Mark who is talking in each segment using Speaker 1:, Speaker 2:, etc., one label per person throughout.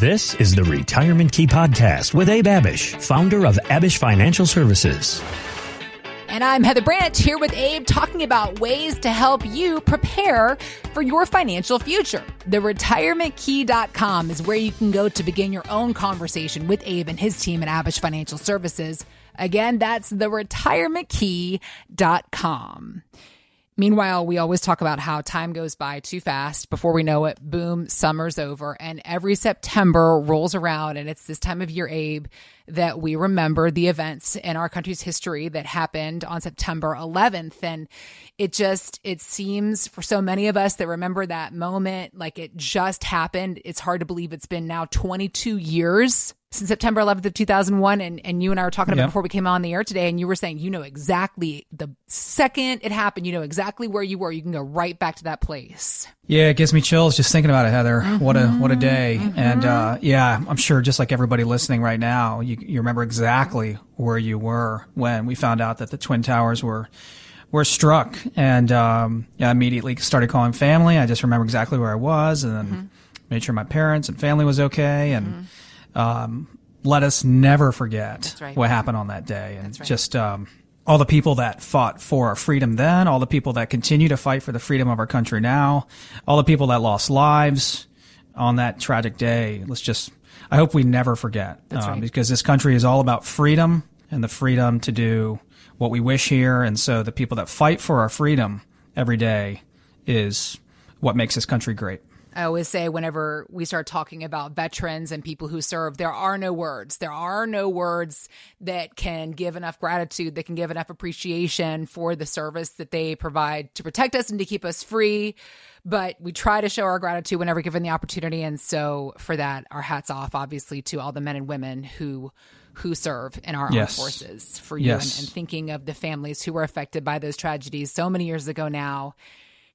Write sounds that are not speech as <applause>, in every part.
Speaker 1: This is the Retirement Key Podcast with Abe Abich, founder of Abich Financial Services.
Speaker 2: And I'm Heather Branch here with Abe talking about ways to help you prepare for your financial future. The retirementkey.com is where you can go to begin your own conversation with Abe and his team at Abich Financial Services. Again, that's the retirementkey.com. Meanwhile, we always talk about how time goes by too fast. Before we know it, boom, summer's over. And every September rolls around, and it's this time of year, Abe, that we remember the events in our country's history that happened on September 11th. And it just, it seems for so many of us that remember that moment like it just happened. It's hard to believe it's been now 22 years since September 11th of 2001. And, and you and I were talking about
Speaker 3: Yep.
Speaker 2: before we came on the air today, and you were saying, you know exactly the second it happened, you know exactly where you were. You can go right back to that place.
Speaker 3: Yeah, it gives me chills just thinking about it, Heather. What a what a day. And uh, yeah, I'm sure just like everybody listening right now, you you remember exactly where you were when we found out that the twin towers were were struck. And um, I immediately started calling family. I just remember exactly where I was, and then made sure my parents and family was okay, and um, let us never forget
Speaker 2: right.
Speaker 3: what happened on that day, and
Speaker 2: right.
Speaker 3: just um, all the people that fought for our freedom then, all the people that continue to fight for the freedom of our country now, all the people that lost lives on that tragic day. Let's just, I hope we never forget, um,
Speaker 2: right.
Speaker 3: because this country is all about freedom and the freedom to do what we wish here. And so the people that fight for our freedom every day is what makes this country great.
Speaker 2: I always say whenever we start talking about veterans and people who serve, there are no words. There are no words that can give enough gratitude, that can give enough appreciation for the service that they provide to protect us and to keep us free. But we try to show our gratitude whenever given the opportunity. And so for that, our hats off, obviously, to all the men and women who who serve in our
Speaker 3: Yes.
Speaker 2: armed forces for you
Speaker 3: Yes.
Speaker 2: and, and thinking of the families who were affected by those tragedies so many years ago now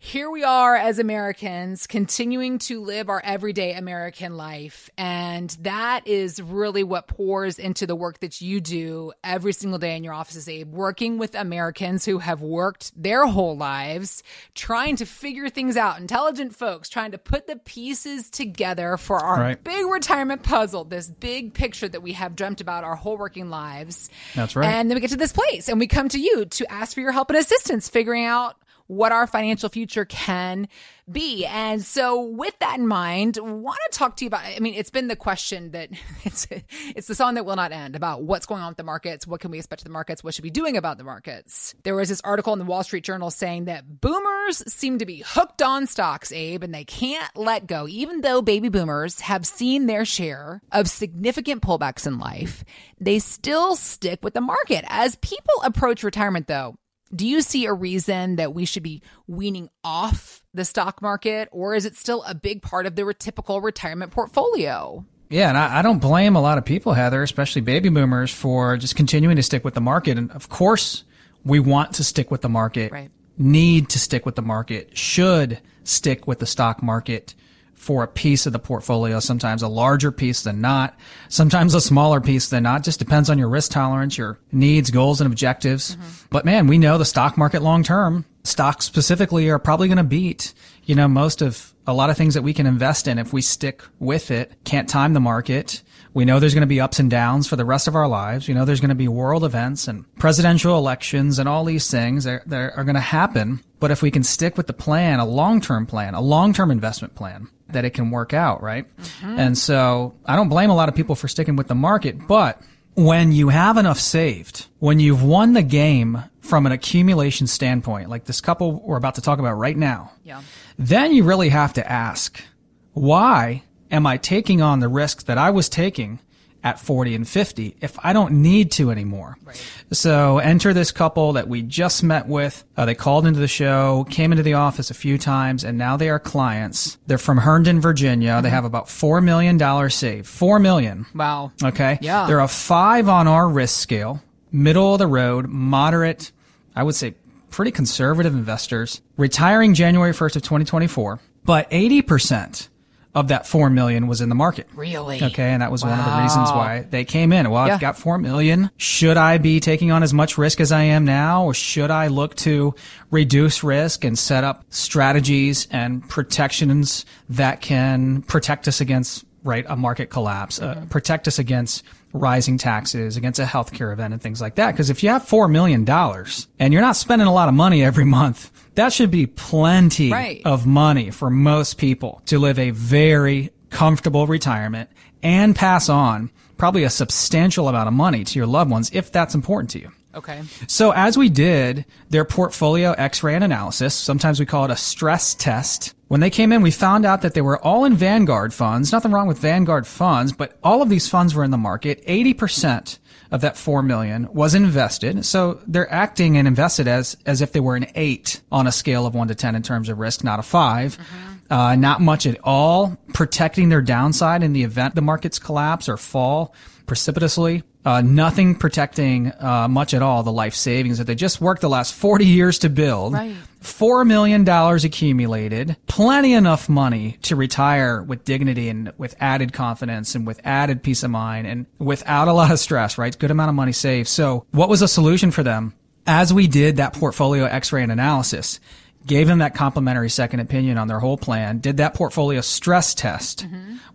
Speaker 2: here we are as Americans continuing to live our everyday American life. And that is really what pours into the work that you do every single day in your offices, Abe, working with Americans who have worked their whole lives trying to figure things out, intelligent folks trying to put the pieces together for our
Speaker 3: Right.
Speaker 2: big retirement puzzle, this big picture that we have dreamt about our whole working lives.
Speaker 3: That's right.
Speaker 2: And then we get to this place and we come to you to ask for your help and assistance figuring out what our financial future can be. And so with that in mind, want to talk to you about I mean it's been the question that <laughs> it's it's the song that will not end about what's going on with the markets, what can we expect of the markets, what should we be doing about the markets. There was this article in the Wall Street Journal saying that boomers seem to be hooked on stocks, Abe, and they can't let go even though baby boomers have seen their share of significant pullbacks in life. They still stick with the market. As people approach retirement though, do you see a reason that we should be weaning off the stock market, or is it still a big part of the typical retirement portfolio?
Speaker 3: Yeah, and I, I don't blame a lot of people, Heather, especially baby boomers, for just continuing to stick with the market. And of course, we want to stick with the market,
Speaker 2: Right.
Speaker 3: need to stick with the market, should stick with the stock market for a piece of the portfolio, sometimes a larger piece than not, sometimes a smaller piece than not. Just depends on your risk tolerance, your needs, goals, and objectives. Mm-hmm. But man, we know the stock market long term, stocks specifically are probably going to beat, you know, most of a lot of things that we can invest in if we stick with it. Can't time the market. We know there's going to be ups and downs for the rest of our lives. You know, there's going to be world events and presidential elections and all these things that, that are going to happen. But if we can stick with the plan, a long-term plan, a long-term investment plan, that it can work out, right? Mm-hmm. And so I don't blame a lot of people for sticking with the market, but when you have enough saved, when you've won the game from an accumulation standpoint, like this couple we're about to talk about right now,
Speaker 2: Yeah.
Speaker 3: then you really have to ask, why am I taking on the risk that I was taking at 40 and 50 if I don't need to anymore? So enter this couple that we just met with. Uh, they called into the show, came into the office a few times, and now they are clients. They're from Herndon, Virginia. They have about $4 million saved. 4 million.
Speaker 2: Wow.
Speaker 3: Okay.
Speaker 2: Yeah.
Speaker 3: They're a five on our risk scale, middle of the road, moderate, I would say pretty conservative investors, retiring January 1st of 2024, but 80% of that 4 million was in the market.
Speaker 2: Really?
Speaker 3: Okay, and that was one of the reasons why they came in. Well,
Speaker 2: Yeah.
Speaker 3: I've got 4 million. Should I be taking on as much risk as I am now or should I look to reduce risk and set up strategies and protections that can protect us against right? A market collapse, uh, protect us against rising taxes, against a healthcare event and things like that. Because if you have $4 million and you're not spending a lot of money every month, that should be plenty
Speaker 2: Right.
Speaker 3: of money for most people to live a very comfortable retirement and pass on probably a substantial amount of money to your loved ones if that's important to you.
Speaker 2: Okay.
Speaker 3: So as we did their portfolio x-ray and analysis, sometimes we call it a stress test. When they came in, we found out that they were all in Vanguard funds. Nothing wrong with Vanguard funds, but all of these funds were in the market. 80% of that 4 million was invested. So they're acting and invested as, as if they were an 8 on a scale of 1 to 10 in terms of risk, not a 5. Mm-hmm. Uh, not much at all, protecting their downside in the event the markets collapse or fall precipitously. Uh, nothing protecting uh, much at all the life savings that they just worked the last 40 years to build.
Speaker 2: Right.
Speaker 3: $4 million accumulated, plenty enough money to retire with dignity and with added confidence and with added peace of mind and without a lot of stress, right? Good amount of money saved. So what was a solution for them? As we did that portfolio x-ray and analysis, gave them that complimentary second opinion on their whole plan, did that portfolio stress test.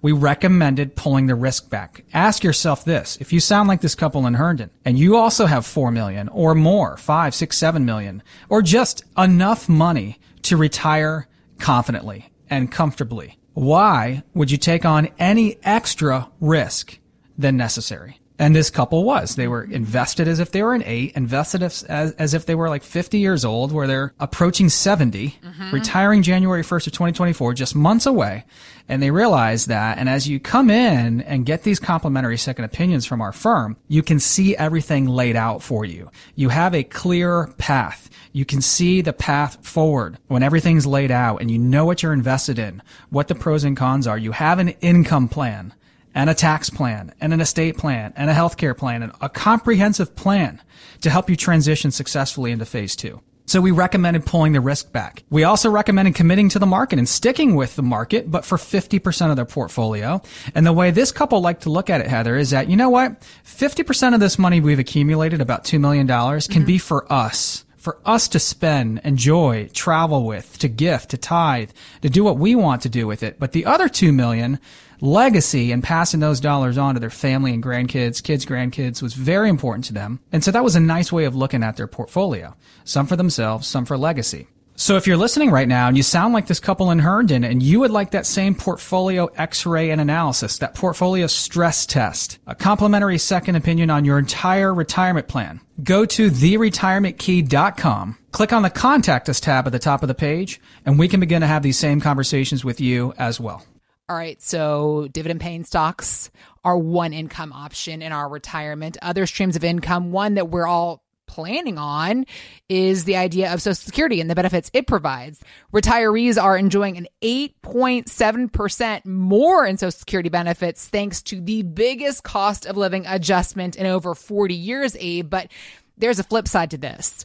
Speaker 3: We recommended pulling the risk back. Ask yourself this. If you sound like this couple in Herndon and you also have four million or more, five, six, seven million, or just enough money to retire confidently and comfortably, why would you take on any extra risk than necessary? And this couple was. They were invested as if they were an eight, invested as, as, as if they were like 50 years old, where they're approaching 70, mm-hmm. retiring January 1st of 2024, just months away. And they realize that. And as you come in and get these complimentary second opinions from our firm, you can see everything laid out for you. You have a clear path. You can see the path forward when everything's laid out and you know what you're invested in, what the pros and cons are. You have an income plan and a tax plan and an estate plan and a healthcare plan and a comprehensive plan to help you transition successfully into phase two. So we recommended pulling the risk back. We also recommended committing to the market and sticking with the market, but for 50% of their portfolio. And the way this couple like to look at it, Heather, is that, you know what? 50% of this money we've accumulated, about $2 million, can mm-hmm. be for us for us to spend, enjoy, travel with, to gift, to tithe, to do what we want to do with it. But the other two million, legacy and passing those dollars on to their family and grandkids, kids, grandkids was very important to them. And so that was a nice way of looking at their portfolio. Some for themselves, some for legacy. So if you're listening right now and you sound like this couple in Herndon and you would like that same portfolio x-ray and analysis, that portfolio stress test, a complimentary second opinion on your entire retirement plan, go to theretirementkey.com, click on the contact us tab at the top of the page, and we can begin to have these same conversations with you as well.
Speaker 2: All right, so dividend paying stocks are one income option in our retirement. Other streams of income, one that we're all planning on is the idea of Social Security and the benefits it provides. Retirees are enjoying an 8.7% more in Social Security benefits thanks to the biggest cost of living adjustment in over 40 years, Abe. But there's a flip side to this.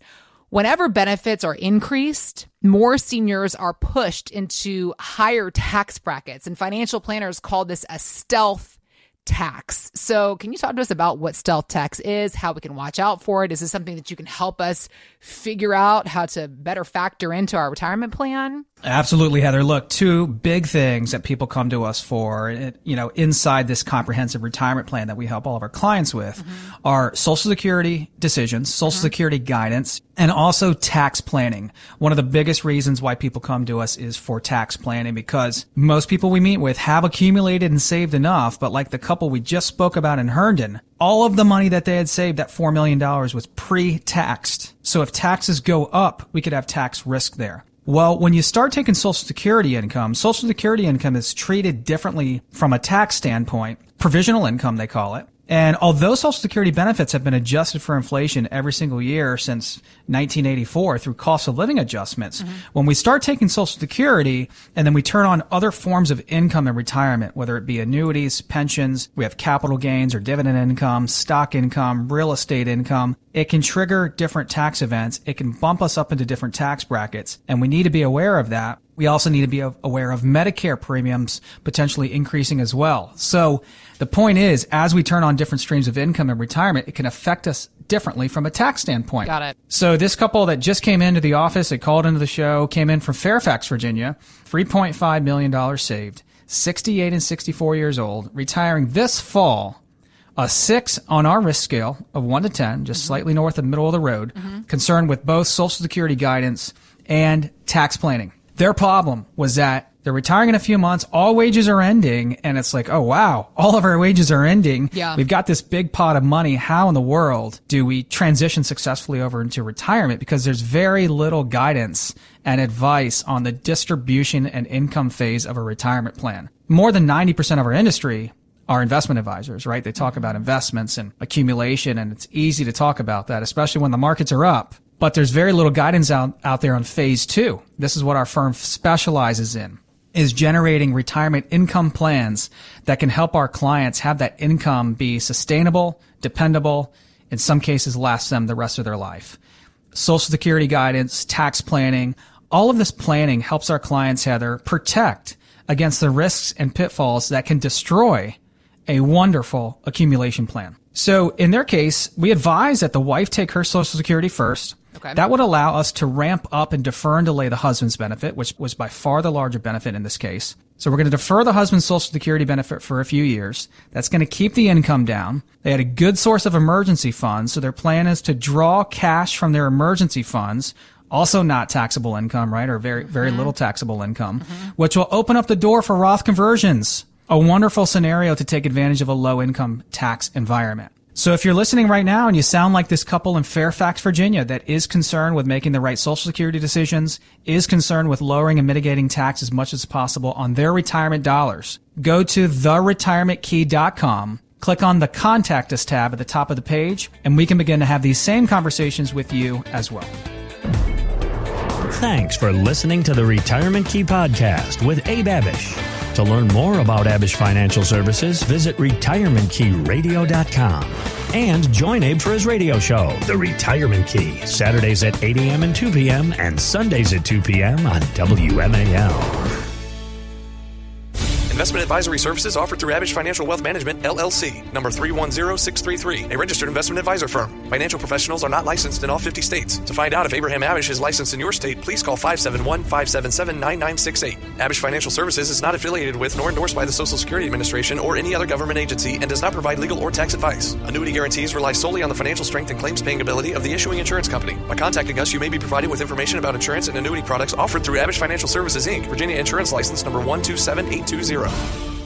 Speaker 2: Whenever benefits are increased, more seniors are pushed into higher tax brackets, and financial planners call this a stealth tax. So, can you talk to us about what stealth tax is, how we can watch out for it? Is this something that you can help us figure out how to better factor into our retirement plan?
Speaker 3: Absolutely, Heather. Look, two big things that people come to us for, you know, inside this comprehensive retirement plan that we help all of our clients with mm-hmm. are social security decisions, social mm-hmm. security guidance, and also tax planning. One of the biggest reasons why people come to us is for tax planning because most people we meet with have accumulated and saved enough, but like the couple we just spoke about in Herndon, all of the money that they had saved, that $4 million was pre-taxed. So if taxes go up, we could have tax risk there. Well, when you start taking Social Security income, Social Security income is treated differently from a tax standpoint. Provisional income, they call it. And although Social Security benefits have been adjusted for inflation every single year since 1984 through cost of living adjustments, mm-hmm. when we start taking Social Security and then we turn on other forms of income in retirement, whether it be annuities, pensions, we have capital gains or dividend income, stock income, real estate income, it can trigger different tax events. It can bump us up into different tax brackets. And we need to be aware of that. We also need to be aware of Medicare premiums potentially increasing as well. So the point is, as we turn on different streams of income in retirement, it can affect us differently from a tax standpoint.
Speaker 2: Got it.
Speaker 3: So this couple that just came into the office, they called into the show, came in from Fairfax, Virginia, $3.5 million saved. 68 and 64 years old, retiring this fall, a six on our risk scale of one to 10, just mm-hmm. slightly north of middle of the road, mm-hmm. concerned with both Social Security guidance and tax planning. Their problem was that they're retiring in a few months, all wages are ending, and it's like, oh wow, all of our wages are ending.
Speaker 2: Yeah.
Speaker 3: We've got this big pot of money. How in the world do we transition successfully over into retirement? Because there's very little guidance and advice on the distribution and income phase of a retirement plan. More than 90% of our industry are investment advisors, right? They talk about investments and accumulation, and it's easy to talk about that, especially when the markets are up. But there's very little guidance out, out there on phase two. This is what our firm specializes in is generating retirement income plans that can help our clients have that income be sustainable, dependable, in some cases last them the rest of their life. Social security guidance, tax planning, all of this planning helps our clients, Heather, protect against the risks and pitfalls that can destroy a wonderful accumulation plan. So in their case, we advise that the wife take her social security first.
Speaker 2: Okay.
Speaker 3: That would allow us to ramp up and defer and delay the husband's benefit, which was by far the larger benefit in this case. So we're going to defer the husband's social security benefit for a few years. That's going to keep the income down. They had a good source of emergency funds, so their plan is to draw cash from their emergency funds, also not taxable income, right? Or very, very mm-hmm. little taxable income, mm-hmm. which will open up the door for Roth conversions. A wonderful scenario to take advantage of a low income tax environment. So if you're listening right now and you sound like this couple in Fairfax, Virginia that is concerned with making the right social security decisions, is concerned with lowering and mitigating tax as much as possible on their retirement dollars, go to theretirementkey.com, click on the contact us tab at the top of the page, and we can begin to have these same conversations with you as well.
Speaker 1: Thanks for listening to the Retirement Key Podcast with Abe Abich. To learn more about Abich Financial Services, visit retirementkeyradio.com and join Abe for his radio show, The Retirement Key, Saturdays at 8 a.m. and 2 p.m. and Sundays at 2 p.m. on WMAL.
Speaker 4: Investment advisory services offered through Abich Financial Wealth Management, LLC, number 310633, a registered investment advisor firm. Financial professionals are not licensed in all 50 states. To find out if Abraham Abich is licensed in your state, please call 571 577 9968. Abich Financial Services is not affiliated with nor endorsed by the Social Security Administration or any other government agency and does not provide legal or tax advice. Annuity guarantees rely solely on the financial strength and claims paying ability of the issuing insurance company. By contacting us, you may be provided with information about insurance and annuity products offered through Abich Financial Services Inc., Virginia Insurance License number 127820. Zero.